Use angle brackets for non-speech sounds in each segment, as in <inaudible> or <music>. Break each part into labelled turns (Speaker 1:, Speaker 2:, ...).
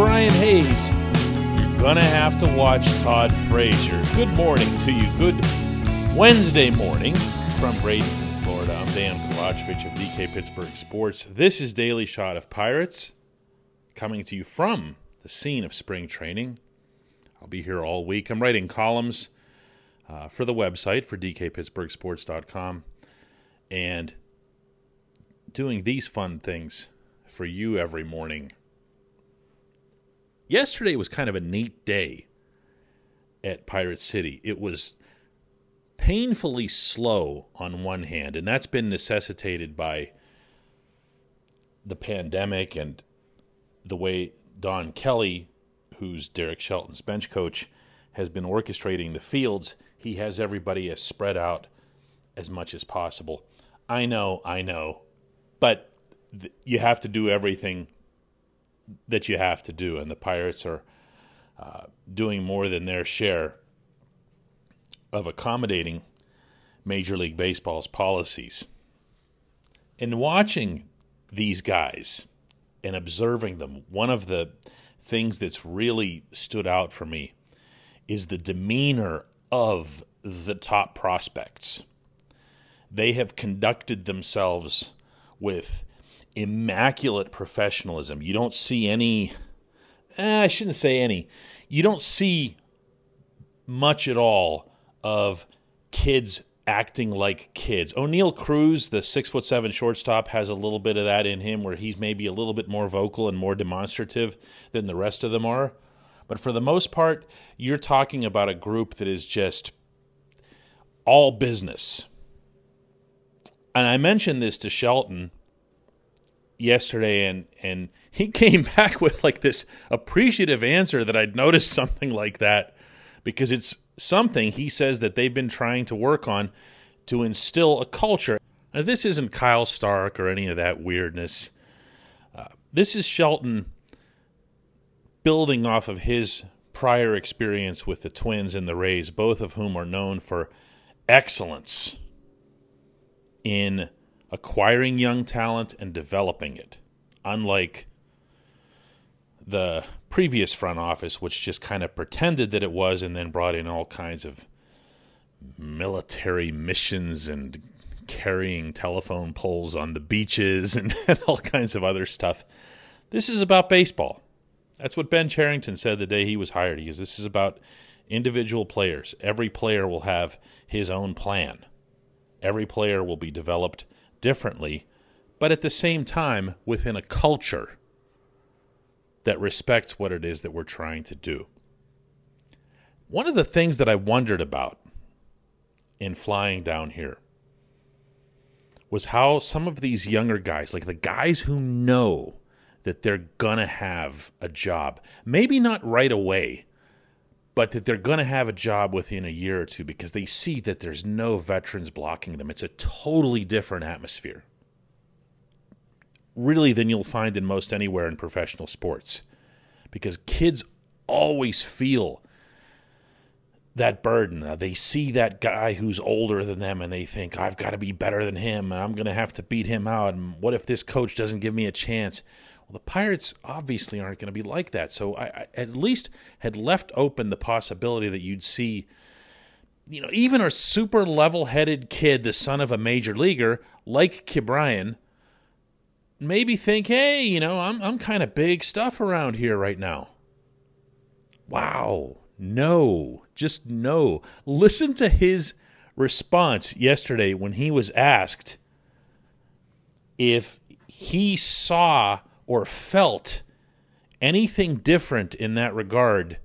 Speaker 1: Brian Hayes, you're gonna have to watch Todd Frazier. Good morning to you. Good Wednesday morning from Bradenton, Florida. I'm Dan Kovacevic of DK Pittsburgh Sports. This is Daily Shot of Pirates, coming to you from the scene of spring training. I'll be here all week. I'm writing columns uh, for the website for DKPittsburghSports.com and doing these fun things for you every morning yesterday was kind of a neat day at Pirate City. It was painfully slow on one hand, and that's been necessitated by the pandemic and the way Don Kelly, who's Derek Shelton's bench coach, has been orchestrating the fields. He has everybody as spread out as much as possible. I know, I know, but th- you have to do everything that you have to do, and the Pirates are uh, doing more than their share of accommodating Major League Baseball's policies. In watching these guys and observing them, one of the things that's really stood out for me is the demeanor of the top prospects. They have conducted themselves with immaculate professionalism. You don't see any, eh, I shouldn't say any, you don't see much at all of kids acting like kids. Oneil Cruz, the six foot seven shortstop, has a little bit of that in him where he's maybe a little bit more vocal and more demonstrative than the rest of them are. But for the most part, you're talking about a group that is just all business. And I mentioned this to Shelton yesterday and and he <laughs> came back with like this appreciative answer that I'd noticed <laughs> something like that because it's something he says that they've been trying to work on to instill a culture. Now this isn't Kyle Stark or any of that weirdness. Uh, this is Shelton building off of his prior experience with the Twins and the Rays, both of whom are known for excellence in acquiring young talent and developing it, unlike the previous front office, which just kind of pretended that it was and then brought in all kinds of military missions and carrying telephone poles on the beaches and, <laughs> and all kinds of other stuff. This is about baseball. That's what Ben Cherington said the day he was hired. He goes, This is about individual players. Every player will have his own plan. Every player will be developed differently, but at the same time within a culture that respects what it is that we're trying to do. One of the things that I wondered about in flying down here was how some of these younger guys, like the guys who know that they're to have a job, maybe not right away, but that they're going to have a job within a year or two because they see that there's no veterans blocking them. It's a totally different atmosphere, really, than you'll find in most anywhere in professional sports because kids always feel that burden. They see that guy who's older than them and they think, I've got to be better than him and I'm going to have to beat him out. And what if this coach doesn't give me a chance? Well, the Pirates obviously aren't going to be like that. So I, I at least had left open the possibility that you'd see, you know, even a super level headed kid, the son of a major leaguer like Ke'Bryan, maybe think, hey, you know, I'm, I'm kind of big stuff around here right now. Wow. No, just no. Listen to his response yesterday when he was asked if he saw or felt Anything different in that regard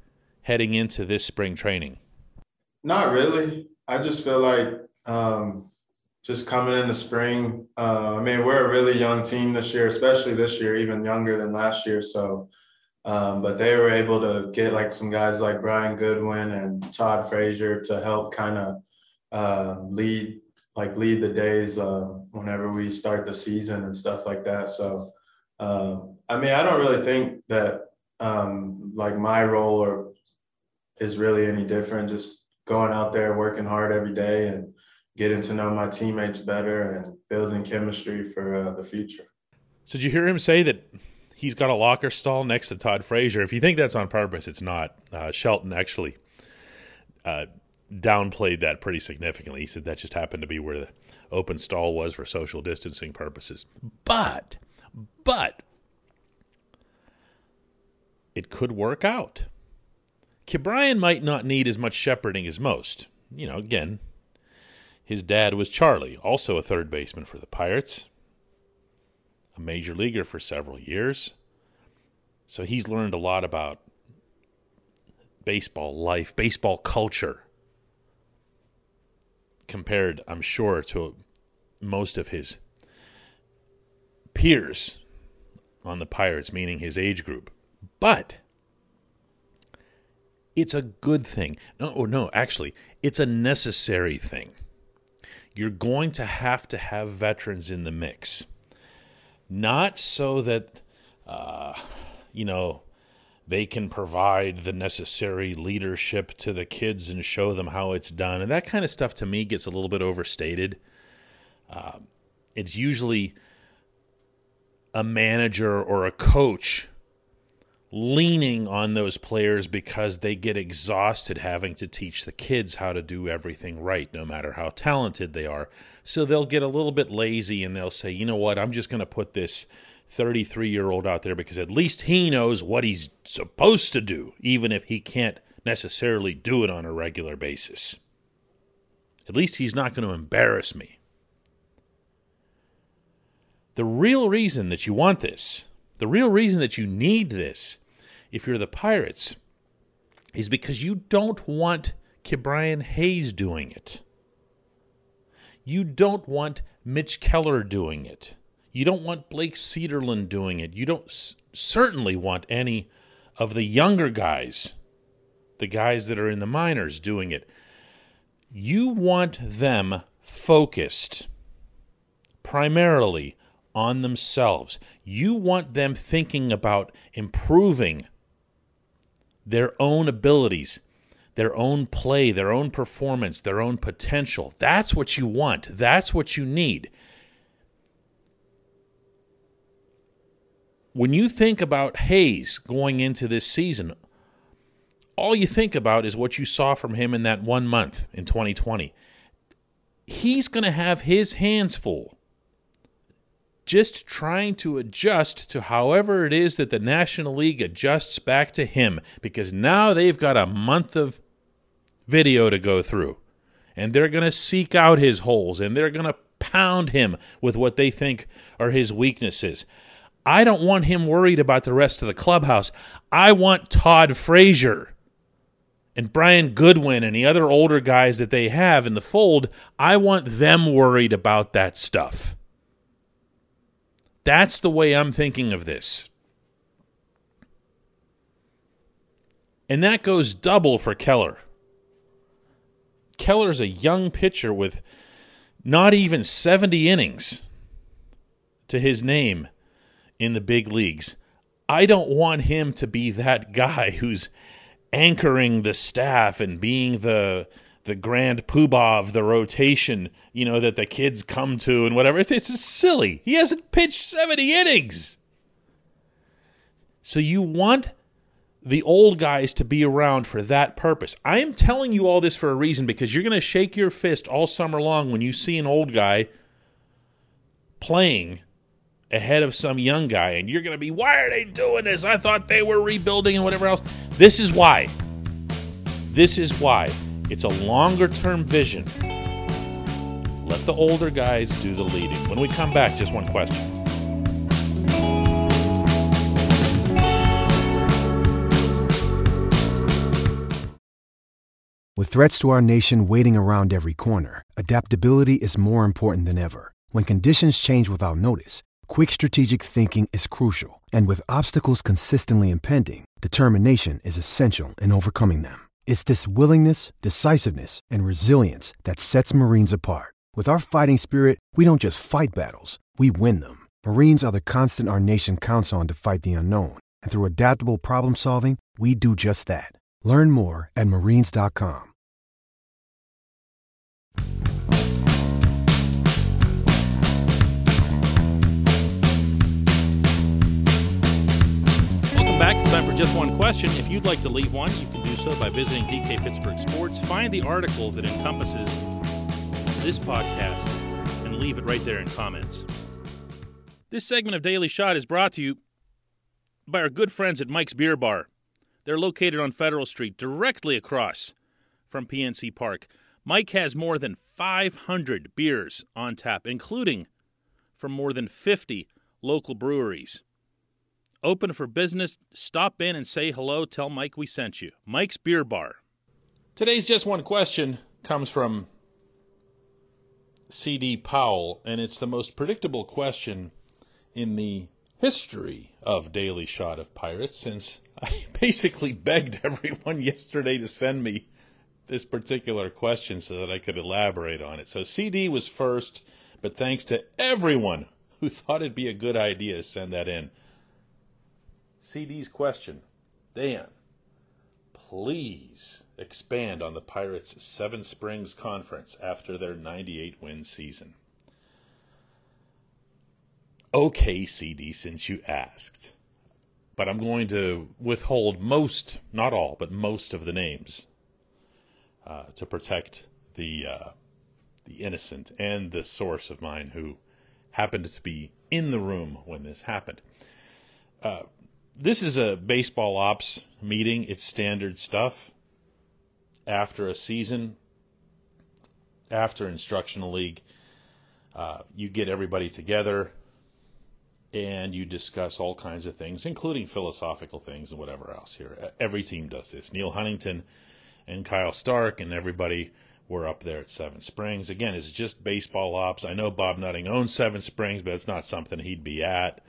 Speaker 1: heading into this spring training?
Speaker 2: Not really. I just feel like um, just coming in the spring. Uh, I mean, we're a really young team this year, especially this year, even younger than last year. So, um, but they were able to get like some guys like Brian Goodwin and Todd Frazier to help kind of uh, lead, like lead the days uh, whenever we start the season and stuff like that. So, um, I mean, I don't really think that um, like my role or is really any different. Just going out there, working hard every day, and getting to know my teammates better and building chemistry for uh, the future.
Speaker 1: So did you hear him say that he's got a locker stall next to Todd Frazier? If you think that's on purpose, it's not. Uh, Shelton actually uh, downplayed that pretty significantly. He said that just happened to be where the open stall was for social distancing purposes. But, but, it could work out. Ke'Bryan might not need as much shepherding as most. You know, again, his dad was Charlie, also a third baseman for the Pirates, a major leaguer for several years. So he's learned a lot about baseball life, baseball culture, compared, I'm sure, to most of his peers on the Pirates, meaning his age group. But it's a good thing. No, oh, no, actually, it's a necessary thing you're going to have to have veterans in the mix. Not so that, uh, you know, they can provide the necessary leadership to the kids and show them how it's done. And that kind of stuff to me gets a little bit overstated. Uh, it's usually a manager or a coach leaning on those players because they get exhausted having to teach the kids how to do everything right, no matter how talented they are. So they'll get a little bit lazy and they'll say, you know what, I'm just going to put this 33 year old out there because at least he knows what he's supposed to do, even if he can't necessarily do it on a regular basis. At least he's not going to embarrass me. The real reason that you want this, the real reason that you need this, if you're the Pirates is because you don't want Ke'Bryan Hayes doing it. You don't want Mitch Keller doing it. You don't want Blake Cederlind doing it. You don't s- certainly want any of the younger guys, the guys that are in the minors, doing it. You want them focused primarily on themselves. You want them thinking about improving their own abilities, their own play, their own performance, their own potential. That's what you want. That's what you need. When you think about Hayes going into this season, all you think about is what you saw from him in that one month in 2020. He's going to have his hands full just trying to adjust to however it is that the National League adjusts back to him because now they've got a month of video to go through. And they're going to seek out his holes and they're going to pound him with what they think are his weaknesses. I don't want him worried about the rest of the clubhouse. I want Todd Frazier and Brian Goodwin and the other older guys that they have in the fold. I want them worried about that stuff. That's the way I'm thinking of this. And that goes double for Keller. Keller's a young pitcher with not even 70 innings to his name in the big leagues. I don't want him to be that guy <laughs> who's anchoring the staff and being the the grand poobah of the rotation, you know, that the kids come to and whatever. It's, it's silly. He hasn't pitched 70 innings. So you want the old guys to be around for that purpose. I am telling you all this for a reason because you're going to shake your fist all summer long when you see an old guy playing ahead of some young guy and you're going to be, why are they doing this? I thought they were rebuilding and whatever else. This is why. This is why. It's a longer term vision. Let the older guys do the leading. When we come back, just one question.
Speaker 3: With threats to our nation waiting around every corner, adaptability is more important than ever. When conditions change without notice, quick strategic thinking is crucial. And with obstacles consistently impending, determination is essential in overcoming them. It's this willingness, decisiveness, and resilience that sets Marines apart. With our fighting spirit, we don't just fight battles, we win them. Marines are the constant our nation counts on to fight the unknown. And through adaptable problem solving, we do just that. Learn more at marines.com.
Speaker 1: Welcome back. It's time for just one question. If you'd like to leave one, you can so by visiting DK Pittsburgh Sports. Find the article that encompasses this podcast and leave it right there in comments. This segment of Daily Shot is brought to you by our good friends at Mike's Beer Bar. They're located on Federal Street, directly across from PNC Park. Mike has more than 500 beers on tap, including from more than 50 local breweries. Open for business. Stop in and say hello. Tell Mike we sent you. Mike's Beer Bar. Today's Just One Question comes from C.D. Powell, and it's the most predictable question in the history of Daily Shot of Pirates since I <laughs> basically begged everyone yesterday to send me this particular question so that I could elaborate on it. So CD was first, but thanks to everyone who <laughs> thought it'd be a good idea to send that in. CD's question Dan, please expand on the Pirates' Seven Springs Conference after their 98 win season. Okay, CD, since you asked. But I'm going to withhold most, not all, but most of the names uh, to protect the uh, the innocent and the source of mine who happened to be in the room when this happened. Uh, this is a baseball ops meeting. It's standard stuff. After a season, after instructional league, uh, you get everybody together and you discuss all kinds of things, including philosophical things and whatever else. Here, every team does this. Neil Huntington and Kyle Stark and everybody were up there at Seven Springs. Again, it's just baseball ops. I know Bob Nutting owns Seven Springs, but it's not something he'd be at.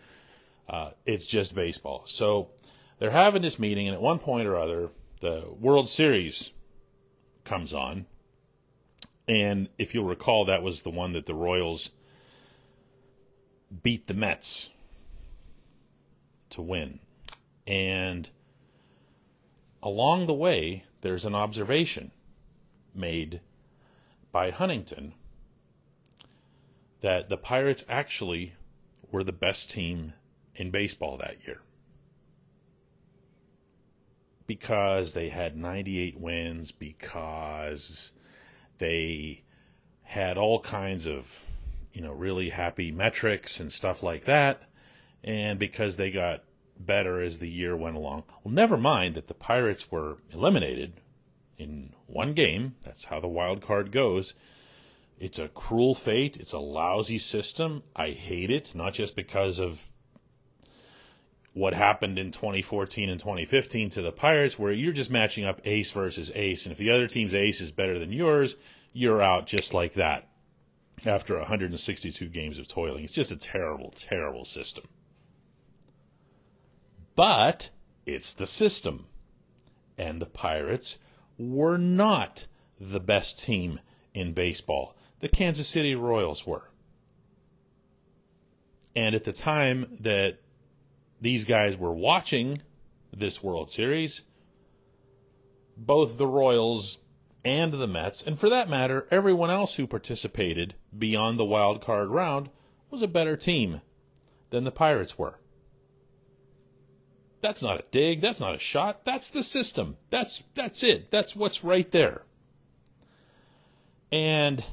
Speaker 1: Uh, it's just baseball. So they're having this meeting, and at one point or other, the World Series comes on. And if you'll recall, that was the one that the Royals beat the Mets to win. And along the way, there's an observation made by Huntington that the Pirates actually were the best team in baseball that year because they had 98 wins, because they had all kinds of, you know, really happy metrics and stuff like that, and because they got better as the year went along. Well, never mind that the Pirates were eliminated in one game. That's how the wild card goes. It's a cruel fate. It's a lousy system. I hate it, not just because of what happened in 2014 and 2015 to the Pirates, where you're just matching up ace versus ace. And if the other team's ace is better than yours, you're out just like that after 162 games of toiling. It's just a terrible, terrible system. But it's the system. And the Pirates were not the best team in baseball. The Kansas City Royals were. And at the time that these guys were watching this World Series, both the Royals and the Mets, and for that matter, everyone else who participated beyond the wild card round, was a better team than the Pirates were. That's not a dig, that's not a shot, that's the system. That's that's it. That's what's right there. And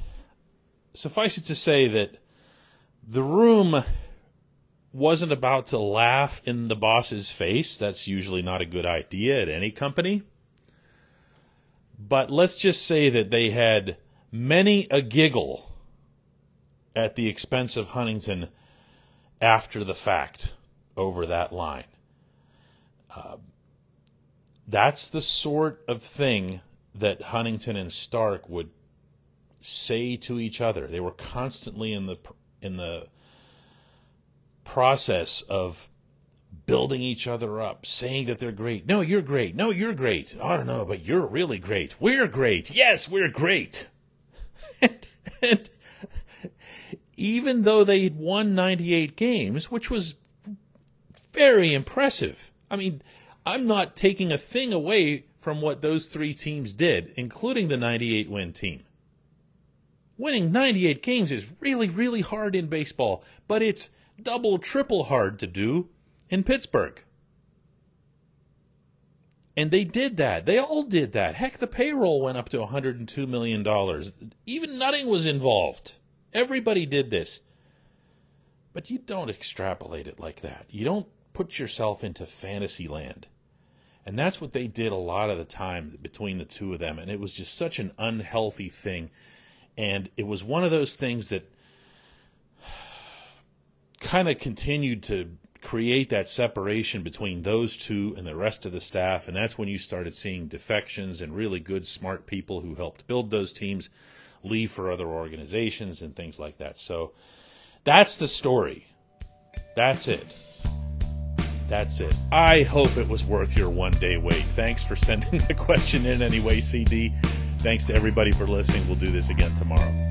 Speaker 1: suffice it to say that the room wasn't about to laugh in the boss's face. That's usually not a good idea at any company. But let's just say that they had many a giggle at the expense of Huntington after the fact over that line. Uh, that's the sort of thing that Huntington and Stark would say to each other. They were constantly in the in the process of building each other up, saying that they're great. No, you're great. No, you're great. I don't know, but you're really great. We're great. Yes, we're great. <laughs> and, and even though they'd won 98 games, which was very impressive. I mean, I'm not taking a thing away from what those three teams did, including the 98 win team. Winning 98 games is really, really hard in baseball, but it's double, triple hard to do in Pittsburgh. And they did that. They all did that. Heck, the payroll went up to $102 million. Even Nutting was involved. Everybody did this. But you don't extrapolate it like that. You don't put yourself into fantasy land. And that's what they did a lot of the time between the two of them. And it was just such an unhealthy thing. And it was one of those things that kind of continued to create that separation between those two and the rest of the staff. And that's when you started seeing defections and really good, smart people who helped build those teams leave for other organizations and things like that. So that's the story. That's it. That's it. I hope it was worth your one day wait. Thanks for sending <laughs> the question in anyway, CD. Thanks to everybody for listening. We'll do this again tomorrow.